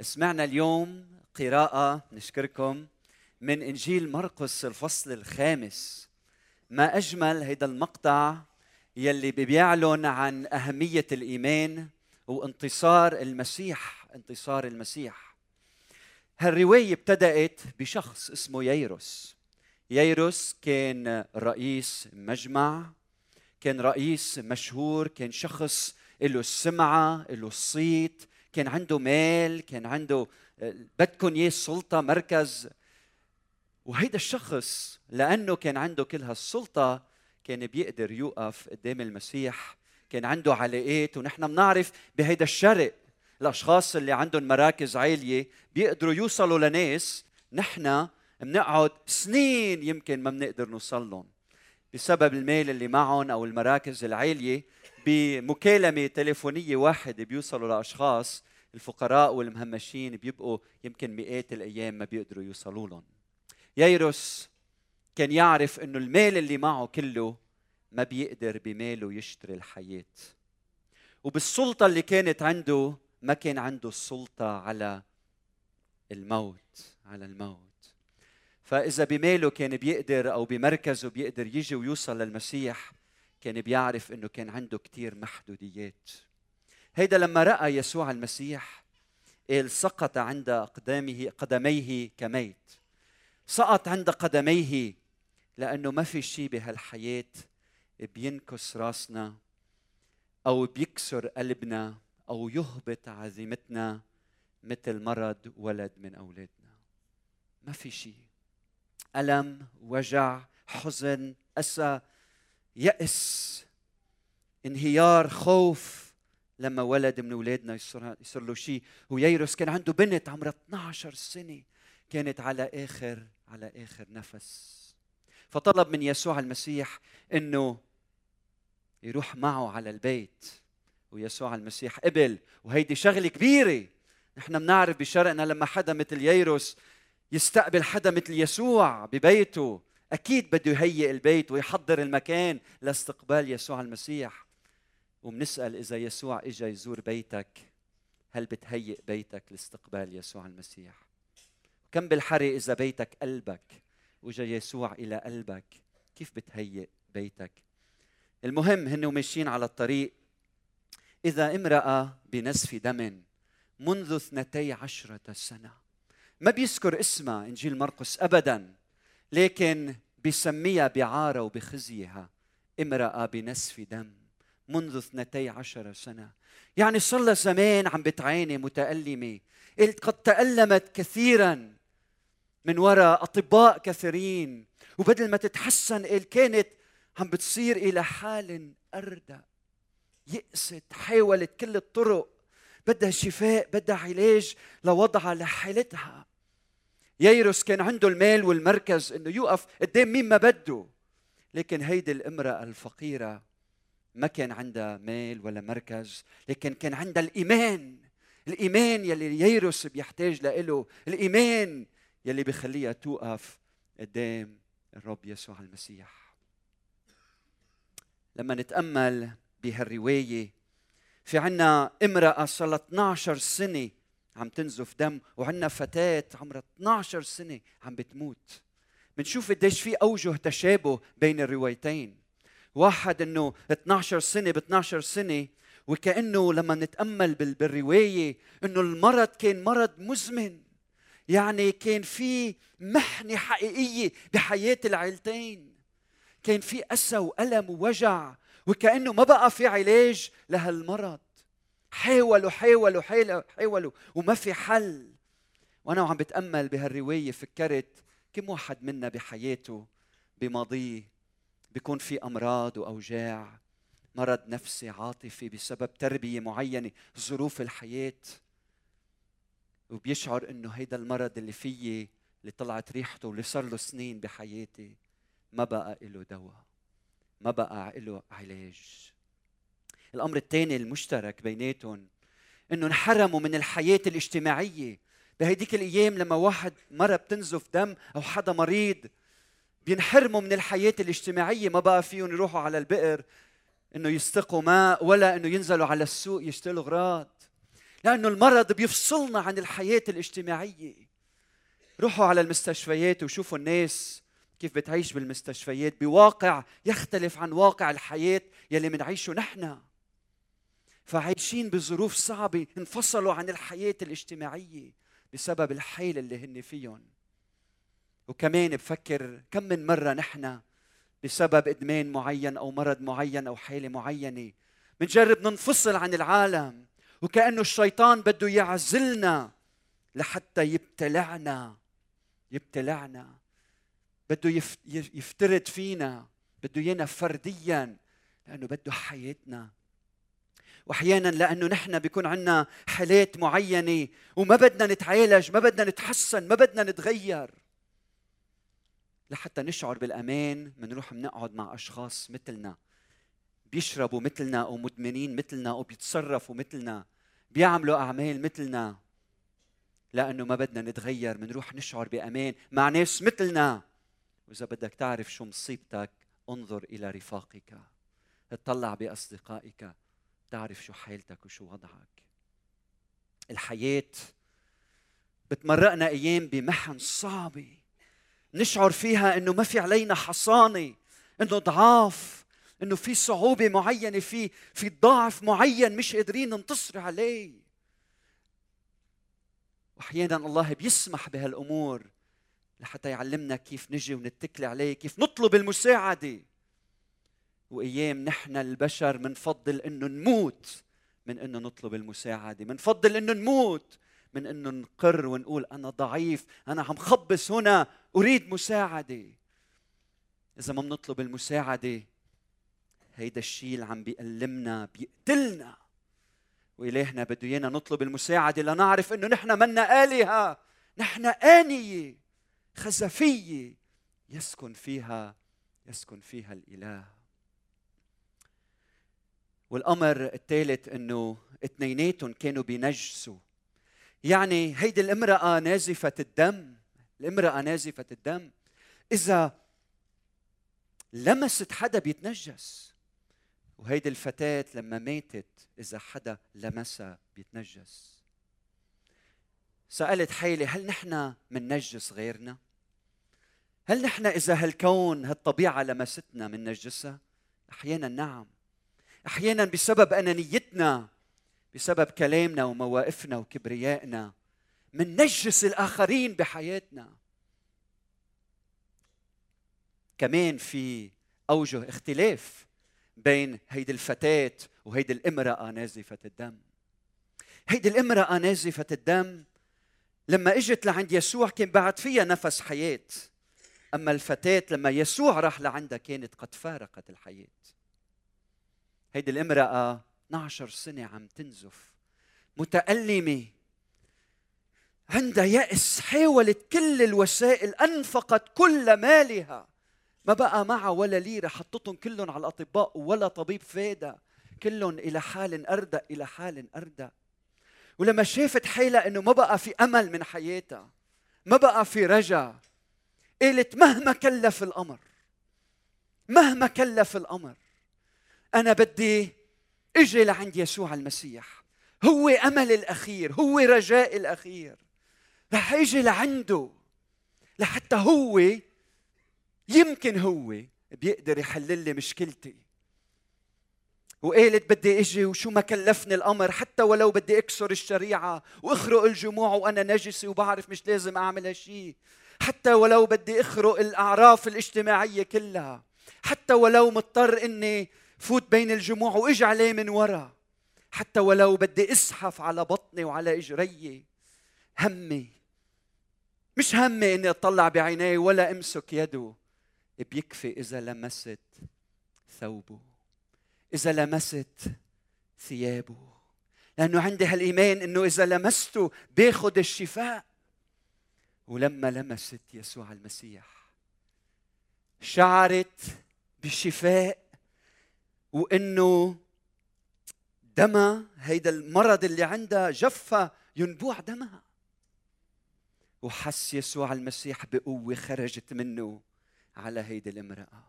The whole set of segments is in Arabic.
سمعنا اليوم قراءة نشكركم من إنجيل مرقس الفصل الخامس. ما أجمل هيدا المقطع يلي بيعلن عن أهمية الإيمان وانتصار المسيح انتصار المسيح. هالرواية ابتدأت بشخص اسمه ييروس. ييروس كان رئيس مجمع كان رئيس مشهور كان شخص له السمعة له الصيت كان عنده مال كان عنده بدكم اياه السلطة مركز. وهيدا الشخص لأنه كان عنده كل هالسلطة كان بيقدر يوقف قدام المسيح كان عنده علاقات ونحن بنعرف بهيدا الشرق الأشخاص اللي عندهم مراكز عالية بيقدروا يوصلوا لناس نحن بنقعد سنين يمكن ما بنقدر نوصل لهم. بسبب المال اللي معهم أو المراكز العالية بمكالمة تليفونية واحدة بيوصلوا لأشخاص الفقراء والمهمشين بيبقوا يمكن مئات الأيام ما بيقدروا يوصلوا لهم. ييروس كان يعرف إنه المال اللي معه كله ما بيقدر بماله يشتري الحياة. وبالسلطة اللي كانت عنده ما كان عنده السلطة على الموت على الموت. فإذا بماله كان بيقدر أو بمركزه بيقدر يجي ويوصل للمسيح كان بيعرف إنه كان عنده كثير محدوديات. هيدا لما رأى يسوع المسيح قال سقط عند اقدامه قدميه كميت. سقط عند قدميه لأنه ما في شيء بهالحياة بينكس راسنا أو بيكسر قلبنا أو يهبط عزيمتنا مثل مرض ولد من أولادنا. ما في شيء ألم وجع حزن أسى يأس انهيار خوف لما ولد من اولادنا يصير يصير له شيء وييروس كان عنده بنت عمرها 12 سنة كانت على آخر على آخر نفس. فطلب من يسوع المسيح إنه يروح معه على البيت ويسوع المسيح قبل وهيدي شغلة كبيرة. نحن بنعرف بشرقنا لما حدا مثل ييروس يستقبل حدا مثل يسوع ببيته. أكيد بده يهيئ البيت ويحضر المكان لاستقبال يسوع المسيح. وبنسال إذا يسوع اجى يزور بيتك هل بتهيئ بيتك لاستقبال يسوع المسيح؟ كم بالحري إذا بيتك قلبك وجا يسوع إلى قلبك كيف بتهيئ بيتك؟ المهم هن ماشيين على الطريق. إذا امرأة بنزف دم منذ اثنتي عشرة سنة ما بيذكر اسمها إنجيل مرقس أبدا لكن بيسميها بعارة وبخزيها امرأة بنسف دم منذ اثنتي عشر سنة. يعني صار لها زمان عم بتعاني قلت قد تألمت كثيرا من وراء أطباء كثيرين وبدل ما تتحسن قل كانت عم بتصير إلى حال أردى يأست حاولت كل الطرق بدها شفاء بدها علاج لوضعها لحالتها. ييروس كان عنده المال والمركز إنه يوقف قدام مين ما بده. لكن هيدي الامرأة الفقيرة ما كان عندها مال ولا مركز لكن كان عندها الإيمان. الإيمان يلي ييروس بيحتاج له الإيمان يلي بخليها توقف قدام الرب يسوع المسيح. لما نتأمل بهالرواية في عنا امرأة صار 12 سنة عم تنزف دم وعندنا فتاة عمرها 12 سنة عم بتموت. بنشوف قديش في أوجه تشابه بين الروايتين. واحد إنه 12 سنة ب 12 سنة وكأنه لما نتأمل بالرواية إنه المرض كان مرض مزمن. يعني كان في محنة حقيقية بحياة العيلتين. كان في أسى وألم ووجع وكأنه ما بقى في علاج لهالمرض. حاولوا حاولوا حاولوا حاولوا وما في حل. وأنا وعم بتأمل بهالرواية فكرت كم واحد منا بحياته بماضيه بيكون في أمراض وأوجاع مرض نفسي عاطفي بسبب تربية معينة ظروف الحياة. وبيشعر إنه هيدا المرض اللي فيي اللي طلعت ريحته واللي صار له سنين بحياتي ما بقى له دواء ما بقى له علاج. الأمر الثاني المشترك بيناتهم انه انحرموا من الحياة الاجتماعية. بهديك الأيام لما واحد مرة بتنزف دم أو حدا مريض بينحرموا من الحياة الاجتماعية ما بقى فيهم يروحوا على البئر إنه يستقوا ماء ولا إنه ينزلوا على السوق يشتروا أغراض. لأنه المرض بيفصلنا عن الحياة الاجتماعية. روحوا على المستشفيات وشوفوا الناس كيف بتعيش بالمستشفيات. بواقع يختلف عن واقع الحياة يلي منعيشه نحن. فعايشين بظروف صعبة انفصلوا عن الحياة الاجتماعية بسبب الحيل اللي هن فيهم. وكمان بفكر كم من مرة نحن بسبب إدمان معين أو مرض معين أو حالة معينة بنجرب ننفصل عن العالم وكأنه الشيطان بده يعزلنا لحتى يبتلعنا يبتلعنا. بده يفترد فينا بده ايانا فرديا لأنه بده حياتنا. وأحيانا لأنه نحن بيكون عندنا حالات معينة وما بدنا نتعالج ما بدنا نتحسن ما بدنا نتغير. لحتى نشعر بالأمان بنروح بنقعد مع أشخاص مثلنا. بيشربوا مثلنا أو مدمنين مثلنا أو بيتصرفوا مثلنا بيعملوا أعمال مثلنا. لأنه ما بدنا نتغير بنروح نشعر بأمان مع ناس مثلنا. وإذا بدك تعرف شو مصيبتك انظر إلى رفاقك. اطلع بأصدقائك. تعرف شو حالتك وشو وضعك. الحياة بتمرقنا أيام بمحن صعبة. نشعر فيها إنه ما في علينا حصانة إنه ضعاف إنه في صعوبة معينة في في ضعف معين مش قادرين ننتصر عليه. واحيانا الله بيسمح بهالأمور لحتى يعلمنا كيف نجي ونتكل عليه كيف نطلب المساعدة. وأيام نحن البشر منفضل إنه نموت من إنه نطلب المساعدة منفضل إنه نموت من إنه نقر ونقول أنا ضعيف أنا عم خبص هنا أريد مساعدة. إذا ما بنطلب المساعدة هيدا الشيء اللي عم بيألمنا بيقتلنا. وإلهنا بده إيانا نطلب المساعدة لنعرف إنه نحن منا آلهة نحن آنية خزفية. يسكن فيها يسكن فيها الإله. والأمر الثالث إنه اثنيناتهم كانوا بينجسوا. يعني هيدي الامرأة نازفة الدم الامرأة نازفة الدم. إذا لمست حدا بيتنجس. وهيدي الفتاة لما ماتت إذا حدا لمسها بيتنجس. سألت حالي هل نحن مننجس غيرنا؟ هل نحن إذا هالكون هالطبيعة لمستنا مننجسها؟ أحيانا نعم. أحيانا بسبب أنانيتنا بسبب كلامنا ومواقفنا وكبريائنا مننجس الآخرين بحياتنا. كمان في أوجه اختلاف بين هيدي الفتاة وهيدي الامرأة نازفة الدم. هيدي الامرأة نازفة الدم لما إجت لعند يسوع كان بعد فيها نفس حياة. أما الفتاة لما يسوع راح لعندها كانت قد فارقت الحياة. هيدي الامرأة 12 سنة عم تنزف متألمة عندها يأس حاولت كل الوسائل أنفقت كل مالها ما بقى معها ولا ليرة حطتهم كلهم على الأطباء ولا طبيب فادا كلهم إلى حال أردأ إلى حال أردأ ولما شافت حالها إنه ما بقى في أمل من حياتها ما بقى في رجا قالت مهما كلف الأمر مهما كلف الأمر أنا بدي أجي لعند يسوع المسيح. هو أمل الأخير هو رجاء الأخير. رح أجي لعنده لحتى هو يمكن هو بيقدر يحل لي مشكلتي. وقالت بدي أجي وشو ما كلفني الأمر حتى ولو بدي أكسر الشريعة وأخرق الجموع وأنا نجسه وبعرف مش لازم أعمل هالشيء حتى ولو بدي أخرق الأعراف الاجتماعية كلها. حتى ولو مضطر إني فوت بين الجموع واجي عليه من ورا. حتى ولو بدي اسحف على بطني وعلى اجري. همي. مش همي إني أطلع بعيني ولا أمسك يده. بيكفي إذا لمست ثوبه. إذا لمست ثيابه. لأنه عندي هالإيمان إنه إذا لمسته باخذ الشفاء. ولما لمست يسوع المسيح شعرت بالشفاء وإنه دمها هيدا المرض اللي عندها جفة ينبوع دمها وحس يسوع المسيح بقوة خرجت منه على هيدي الامرأة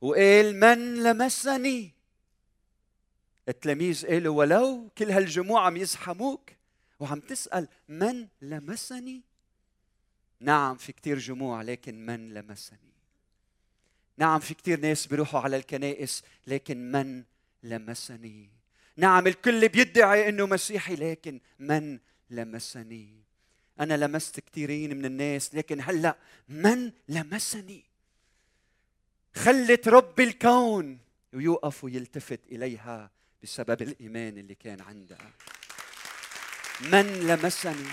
وقال من لمسني؟ التلاميذ قالوا ولو كل هالجموع عم يزحموك وعم تسأل من لمسني؟ نعم في كتير جموع لكن من لمسني؟ نعم في كتير ناس بيروحوا على الكنائس لكن من لمسني؟ نعم الكل بيدعي إنه مسيحي لكن من لمسني؟ أنا لمست كثيرين من الناس لكن هلأ من لمسني؟ خلت رب الكون ويوقف ويلتفت إليها بسبب الإيمان اللي كان عندها. من لمسني؟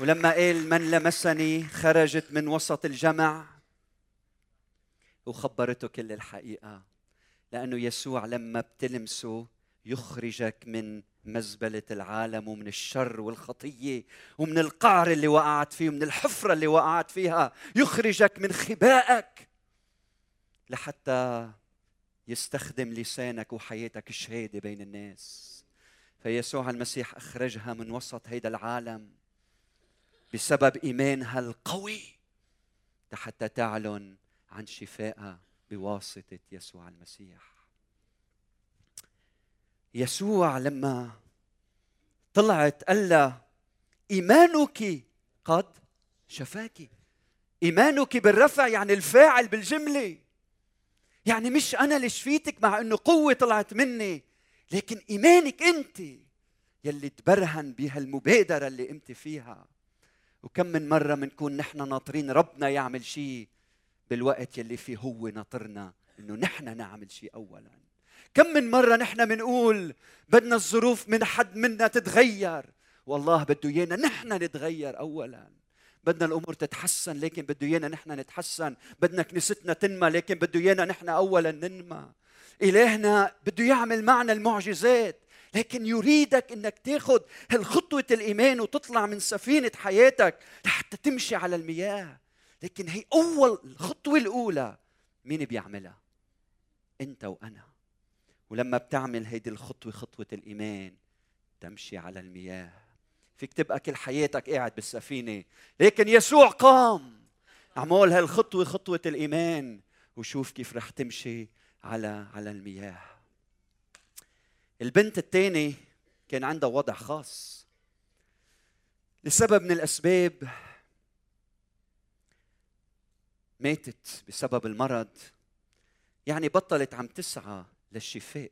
ولما قال من لمسني خرجت من وسط الجمع. وخبرته كل الحقيقة. لأنه يسوع لما بتلمسه يخرجك من مزبلة العالم ومن الشر والخطية ومن القعر اللي وقعت فيه ومن الحفرة اللي وقعت فيها. يخرجك من خبائك لحتى يستخدم لسانك وحياتك شهاده بين الناس. فيسوع المسيح أخرجها من وسط هيدا العالم بسبب إيمانها القوي. حتى تعلن عن شفائها بواسطة يسوع المسيح. يسوع لما طلعت قال لها إيمانك قد شفاك. إيمانك بالرفع يعني الفاعل بالجملة. يعني مش أنا اللي شفيتك مع إنه قوة طلعت مني لكن إيمانك أنت يلي تبرهن بهالمبادره اللي قمت فيها. وكم من مرة بنكون نحن ناطرين ربنا يعمل شيء بالوقت يلي فيه هو ناطرنا إنه نحن نعمل شيء اولا. كم من مرة نحن بنقول بدنا الظروف من حد منا تتغير. والله بده إيانا نحن نتغير اولا. بدنا الأمور تتحسن لكن بده إيانا نحن نتحسن. بدنا كنيستنا تنمى لكن بده إيانا نحن اولا ننمى. إلهنا بده يعمل معنا المعجزات لكن يريدك إنك تاخذ هالخطوة الإيمان وتطلع من سفينة حياتك لحتى تمشي على المياه. لكن هي أول الخطوه الأولى. مين بيعملها؟ أنت وأنا. ولما بتعمل هيدي الخطوة خطوة الإيمان تمشي على المياه. فيك تبقى كل حياتك قاعد بالسفينة. لكن يسوع قام. اعمل هالخطوة خطوة الإيمان. وشوف كيف رح تمشي على على المياه. البنت الثانية كان عندها وضع خاص. لسبب من الأسباب ماتت بسبب المرض يعني بطلت عم تسعى للشفاء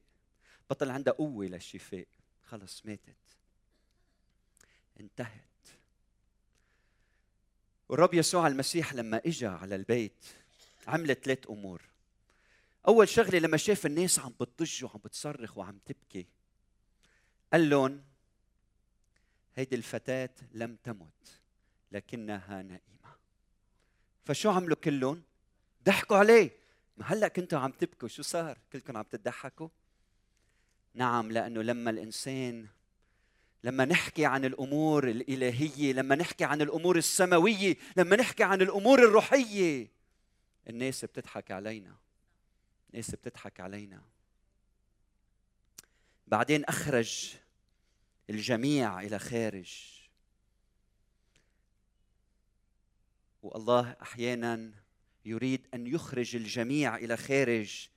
بطل عندها قوة للشفاء خلص ماتت. انتهت. والرب يسوع المسيح لما اجى على البيت عملت ثلاث أمور. أول شغلة لما شاف الناس عم بتضج وعم بتصرخ وعم تبكي قال لهم هيدي الفتاة لم تمت لكنها نائمة. فشو عملوا كلهم؟ ضحكوا عليه ما هلأ كنتوا عم تبكوا شو صار؟ كلكم عم تضحكوا؟ نعم لأنه لما الإنسان لما نحكي عن الأمور الإلهية لما نحكي عن الأمور السماوية لما نحكي عن الأمور الروحية الناس بتضحك علينا ناس بتضحك علينا بعدين أخرج الجميع إلى خارج والله أحيانا يريد أن يخرج الجميع إلى خارج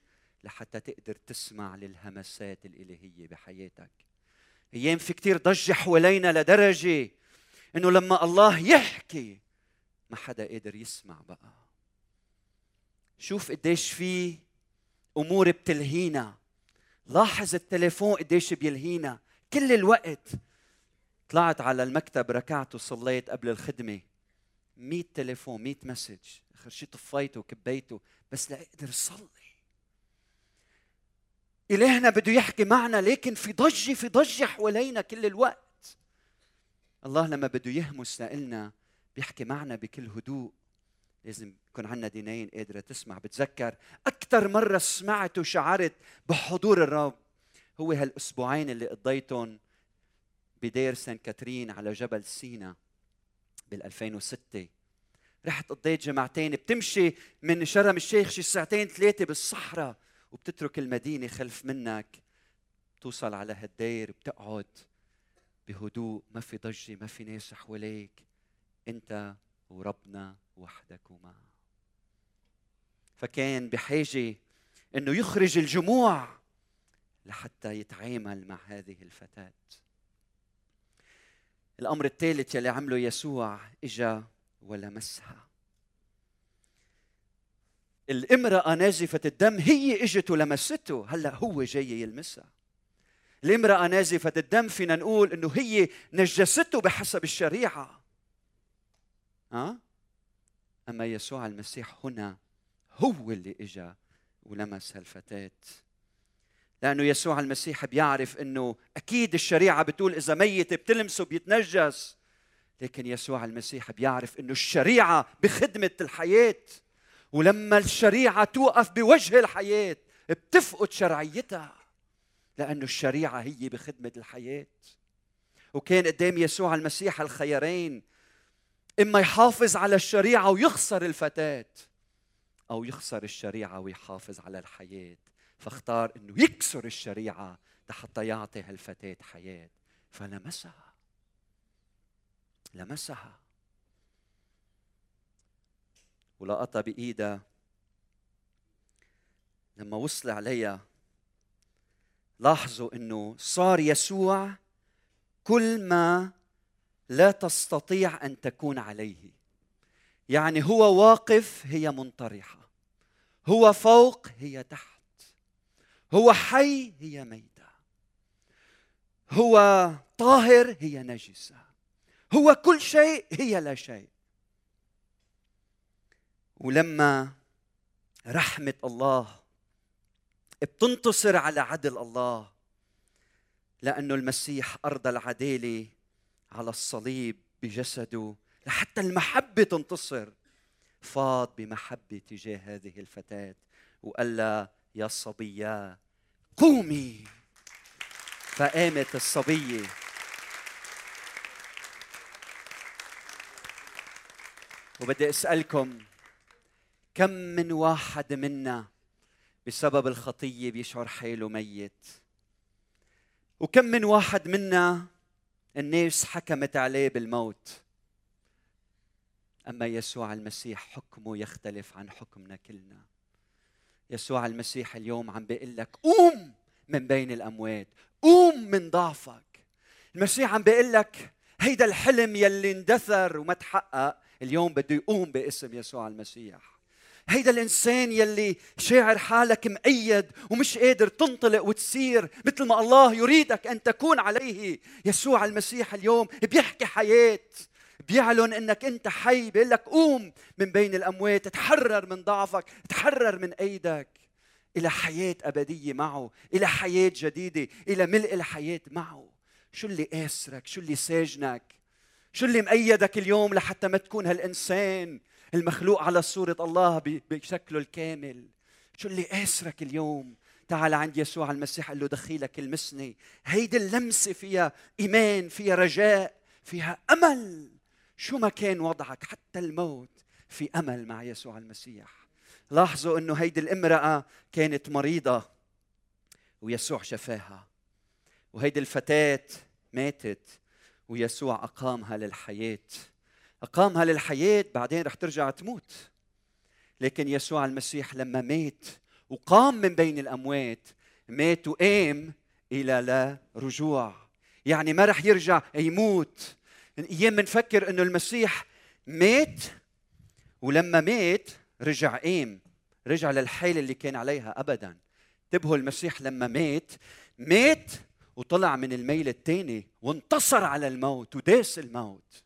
لحتى تقدر تسمع للهمسات الإلهية بحياتك. أيام في كثير ضجة حوالينا لدرجة إنه لما الله يحكي ما حدا قادر يسمع بقى. شوف قديش في أمور بتلهينا. لاحظ التليفون قديش بيلهينا. كل الوقت طلعت على المكتب ركعت وصليت قبل الخدمة. 100 تليفون 100 مسج. اخر شيء طفيته وكبيته بس لاقدر صلي إلهنا بده يحكي معنا لكن في ضجة في ضجة حوالينا كل الوقت. الله لما بده يهمس لنا بيحكي معنا بكل هدوء. لازم يكون عندنا دينين قادرة تسمع. بتذكر أكثر مرة سمعت وشعرت بحضور الرب. هو هالأسبوعين اللي قضيتهم بدير سان كاترين على جبل سينا. بال 2006 رحت قضيت جمعتين بتمشي من شرم الشيخ شي ساعتين ثلاثة بالصحراء وبتترك المدينة خلف منك. بتوصل على هالدير بتقعد بهدوء ما في ضجة ما في ناس حواليك. انت وربنا وحدكما فكان بحاجة إنه يخرج الجموع لحتى يتعامل مع هذه الفتاة. الأمر الثالث يلي عمله يسوع إجا ولمسها الامرأة نازفة الدم هي إجت ولمسته هلأ هو جاي يلمسها. الامرأة نازفة الدم فينا نقول إنه هي نجسته بحسب الشريعة. ها؟ أما يسوع المسيح هنا هو اللي إجا ولمس هالفتاة. لأنه يسوع المسيح بيعرف إنه أكيد الشريعة بتقول إذا ميت بتلمسه بيتنجس. لكن يسوع المسيح بيعرف إنه الشريعة بخدمة الحياة. ولما الشريعة توقف بوجه الحياة بتفقد شرعيتها. لأنه الشريعة هي بخدمة الحياة. وكان قدام يسوع المسيح الخيارين. إما يحافظ على الشريعة ويخسر الفتاة أو يخسر الشريعة ويحافظ على الحياة. فاختار إنه يكسر الشريعة لحتى يعطي هالفتاة حياة. فلمسها. لمسها. ولقطها بايدها لما وصل عليها لاحظوا إنه صار يسوع كل ما لا تستطيع أن تكون عليه. يعني هو واقف هي منطرحة. هو فوق هي تحت. هو حي هي ميتة. هو طاهر هي نجسة. هو كل شيء هي لا شيء. ولما رحمة الله بتنتصر على عدل الله لأنه المسيح ارضى العداله على الصليب بجسده لحتى المحبة تنتصر. فاض بمحبة تجاه هذه الفتاة وقال لها يا صبية. قومي. فقامت الصبية. وبدي أسألكم كم من واحد منا بسبب الخطية بيشعر حاله ميت؟ وكم من واحد منا الناس حكمت عليه بالموت؟ أما يسوع المسيح حكمه يختلف عن حكمنا كلنا. يسوع المسيح اليوم عم بيقول لك قوم من بين الأموات قوم من ضعفك. المسيح عم بيقول لك هيدا الحلم يلي اندثر وما تحقق اليوم بده يقوم باسم يسوع المسيح. هيدا الإنسان يلي شاعر حالك مقيد ومش قادر تنطلق وتسير مثل ما الله يريدك أن تكون عليه. يسوع المسيح اليوم بيحكي حياة. بيعلن إنك أنت حي بيقول لك قوم من بين الأموات تحرر من ضعفك تحرر من أيدك إلى حياة أبدية معه إلى حياة جديدة إلى ملء الحياة معه. شو اللي قاسرك؟ شو اللي ساجنك؟ شو اللي مأيدك اليوم لحتى ما تكون هالإنسان المخلوق على صورة الله بشكله الكامل؟ شو اللي قاسرك اليوم؟ تعال عند يسوع المسيح قال له دخيلك المسني هيدي اللمسة فيها إيمان فيها رجاء فيها أمل. شو ما كان وضعك حتى الموت في أمل مع يسوع المسيح. لاحظوا إنه هيدي الامرأة كانت مريضة ويسوع شفاها. وهيدي الفتاة ماتت ويسوع أقامها للحياة. أقامها للحياة بعدين رح ترجع تموت. لكن يسوع المسيح لما مات وقام من بين الأموات مات وقام إلى لا رجوع يعني ما رح يرجع يموت. أيام بنفكر إنه المسيح مات ولما مات رجع قام رجع للحاله اللي كان عليها ابدا. انتبهوا المسيح لما مات مات وطلع من الميل الثاني وانتصر على الموت وداس الموت.